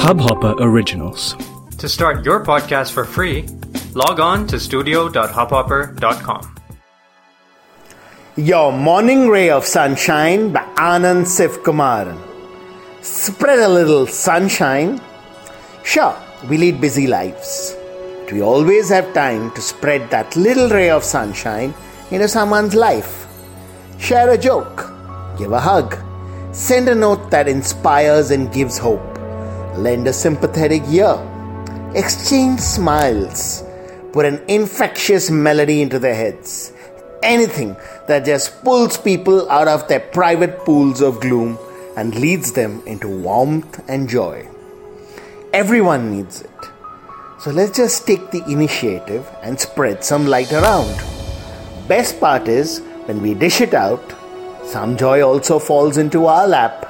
Hubhopper Originals. To start your podcast for free, log on to studio.hubhopper.com. Your Morning Ray of Sunshine by Anand Sivkumaran. Spread a little sunshine. Sure, we lead busy lives. But we always have time to spread that little ray of sunshine into someone's life. Share a joke, give a hug, send a note that inspires and gives hope, lend a sympathetic ear, exchange smiles, put an infectious melody into their heads. Anything that just pulls people out of their private pools of gloom and leads them into warmth and joy. Everyone needs it. So let's just take the initiative and spread some light around. Best part is when we dish it out, some joy also falls into our lap.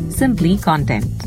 simply content.